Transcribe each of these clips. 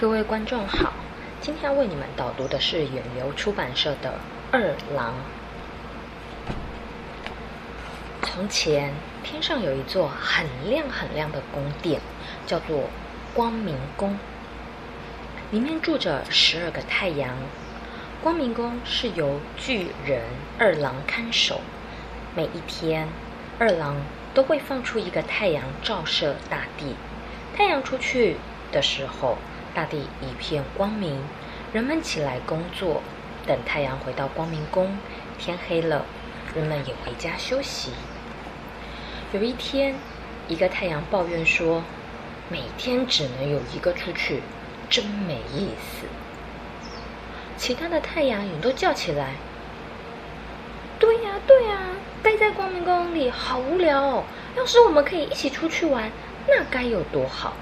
各位观众好，今天要为你们导读的是远流出版社的《二郎》。从前，天上有一座很亮很亮的宫殿，叫做光明宫，里面住着十二个太阳。光明宫是由巨人二郎看守，每一天，二郎都会放出一个太阳照射大地。太阳出去的时候，大地一片光明，人们起来工作。等太阳回到光明宫，天黑了，人们也回家休息。有一天，一个太阳抱怨说：“每天只能有一个出去，真没意思。”其他的太阳也都叫起来：“对呀，对呀，待在光明宫里好无聊！要是我们可以一起出去玩，那该有多好！”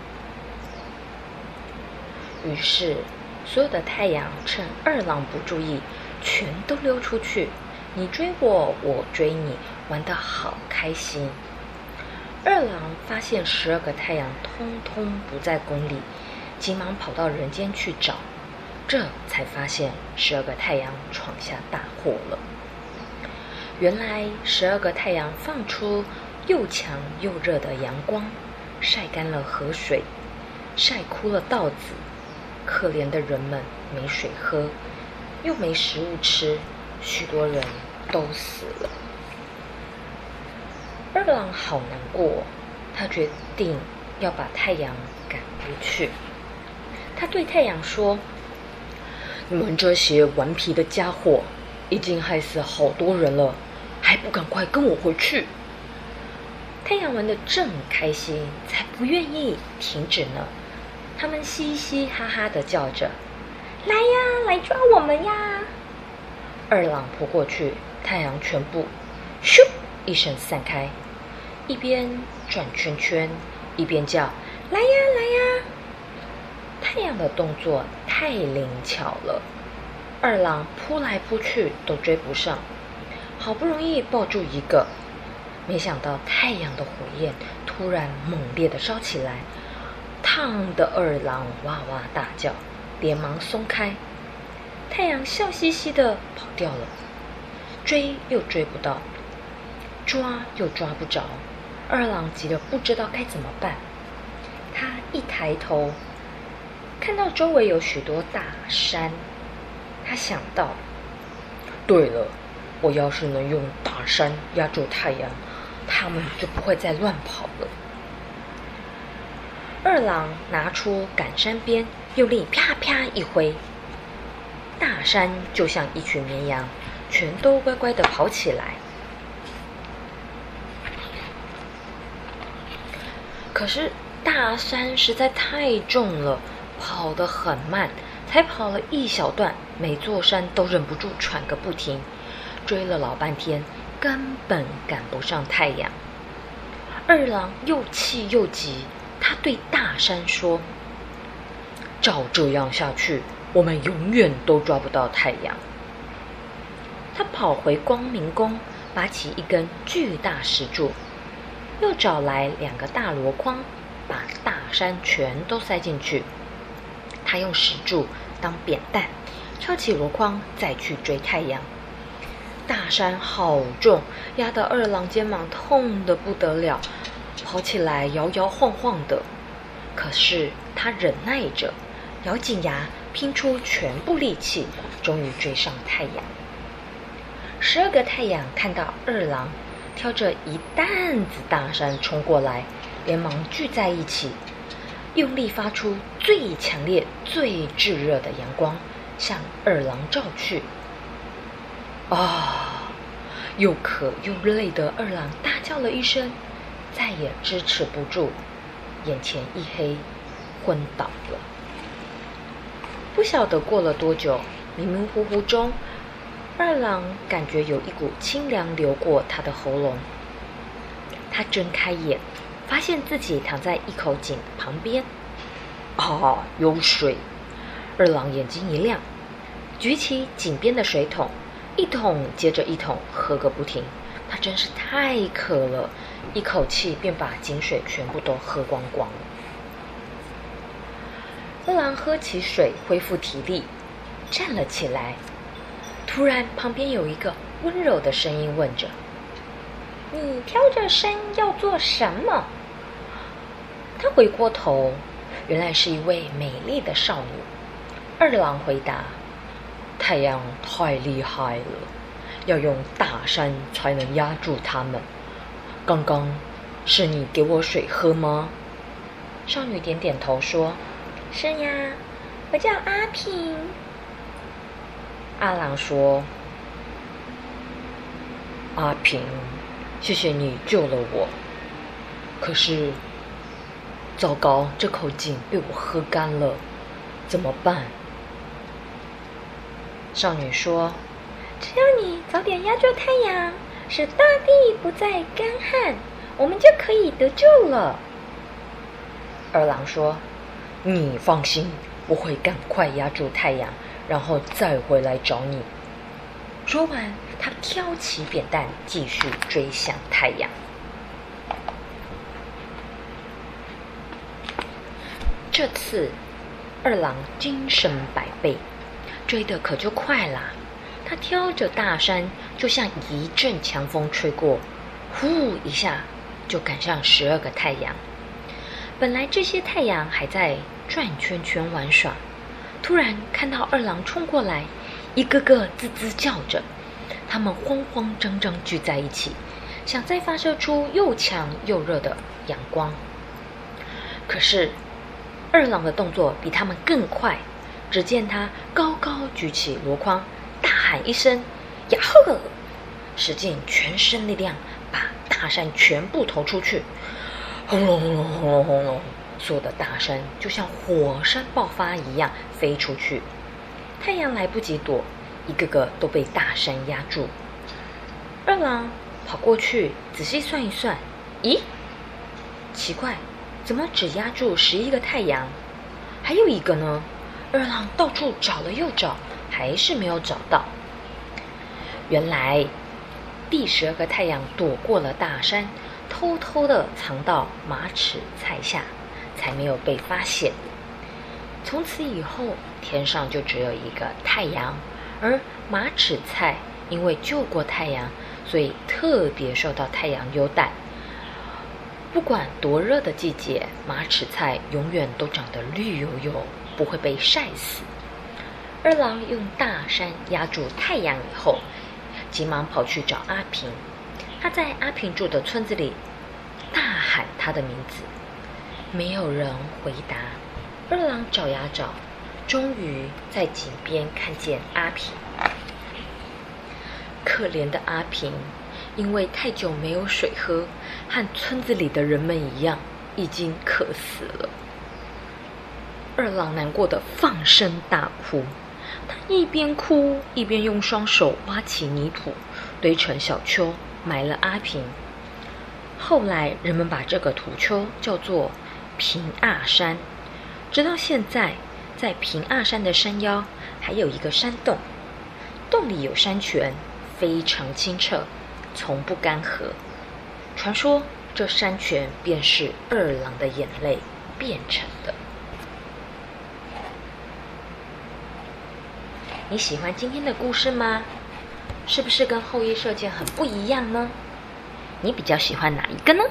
于是，所有的太阳趁二郎不注意，全都溜出去，你追我，我追你，玩得好开心。二郎发现十二个太阳通通不在宫里，急忙跑到人间去找，这才发现十二个太阳闯下大祸了。原来，十二个太阳放出又强又热的阳光，晒干了河水，晒枯了稻子。可怜的人们没水喝，又没食物吃，许多人都死了。二郎好难过，他决定要把太阳赶回去。他对太阳说：“你们这些顽皮的家伙，已经害死好多人了，还不赶快跟我回去？”太阳玩的正开心，才不愿意停止呢。他们嘻嘻哈哈的叫着：“来呀，来抓我们呀！”二郎扑过去，太阳全部咻一声散开，一边转圈圈，一边叫：“来呀，来呀！”太阳的动作太灵巧了，二郎扑来扑去都追不上，好不容易抱住一个，没想到太阳的火焰突然猛烈的烧起来。烫的二郎哇哇大叫，连忙松开。太阳笑嘻嘻的跑掉了，追又追不到，抓又抓不着。二郎急得不知道该怎么办。他一抬头，看到周围有许多大山，他想到：对了，我要是能用大山压住太阳，他们就不会再乱跑了。二郎拿出赶山鞭，用力啪啪一挥，大山就像一群绵羊，全都乖乖的跑起来。可是大山实在太重了，跑得很慢，才跑了一小段，每座山都忍不住喘个不停。追了老半天，根本赶不上太阳。二郎又气又急。他对大山说：“照这样下去，我们永远都抓不到太阳。”他跑回光明宫，拔起一根巨大石柱，又找来两个大箩筐，把大山全都塞进去。他用石柱当扁担，挑起箩筐再去追太阳。大山好重，压得二郎肩膀痛得不得了。跑起来摇摇晃晃的，可是他忍耐着，咬紧牙，拼出全部力气，终于追上太阳。十二个太阳看到二郎挑着一担子大山冲过来，连忙聚在一起，用力发出最强烈、最炙热的阳光，向二郎照去。啊！又渴又累的二郎大叫了一声。再也支持不住，眼前一黑，昏倒了。不晓得过了多久，迷迷糊糊中，二郎感觉有一股清凉流过他的喉咙。他睁开眼，发现自己躺在一口井旁边。啊，有水！二郎眼睛一亮，举起井边的水桶，一桶接着一桶喝个不停。真是太渴了，一口气便把井水全部都喝光光了。二郎喝起水，恢复体力，站了起来。突然，旁边有一个温柔的声音问着：“你挑着山要做什么？”他回过头，原来是一位美丽的少女。二郎回答：“太阳太厉害了，要用大山才能压住他们。刚刚是你给我水喝吗？”少女点点头说。是呀，我叫阿平。阿郎说：“阿平，谢谢你救了我。可是，糟糕，这口井被我喝干了，怎么办？”少女说：“只要你早点压住太阳，使大地不再干旱，我们就可以得救了。”二郎说。你放心，我会赶快压住太阳，然后再回来找你。说完，他挑起扁担，继续追向太阳。这次，二郎精神百倍，追的可就快了。他挑着大山，就像一阵强风吹过，呼一下就赶上十二个太阳。本来这些太阳还在。转圈圈玩耍，突然看到二郎冲过来，一个个吱吱叫着，他们慌慌张张聚在一起，想再发射出又强又热的阳光。可是二郎的动作比他们更快，只见他高高举起箩筐，喊一声“呀呵”，使尽全身力量把大山全部投出去，轰隆轰隆轰隆轰隆。所有的大山就像火山爆发一样飞出去，太阳来不及躲，一个个都被大山压住。二郎跑过去仔细算一算，咦，奇怪，怎么只压住十一个太阳？还有一个呢？二郎到处找了又找，还是没有找到。原来第十二个太阳躲过了大山，偷偷的藏到马齿菜下。才没有被发现。从此以后，天上就只有一个太阳，而马齿菜因为救过太阳，所以特别受到太阳优待。不管多热的季节，马齿菜永远都长得绿油油，不会被晒死。二郎用大山压住太阳以后，急忙跑去找阿平。他在阿平住的村子里大喊他的名字。没有人回答。二郎找呀找，终于在井边看见阿平。可怜的阿平，因为太久没有水喝，和村子里的人们一样，已经渴死了。二郎难过的放声大哭，他一边哭一边用双手挖起泥土，堆成小丘，埋了阿平。后来人们把这个土丘叫做。平阿山，直到现在，在平阿山的山腰还有一个山洞，洞里有山泉，非常清澈，从不干涸。传说这山泉便是二郎的眼泪变成的。你喜欢今天的故事吗？是不是跟后羿射箭很不一样呢？你比较喜欢哪一个呢？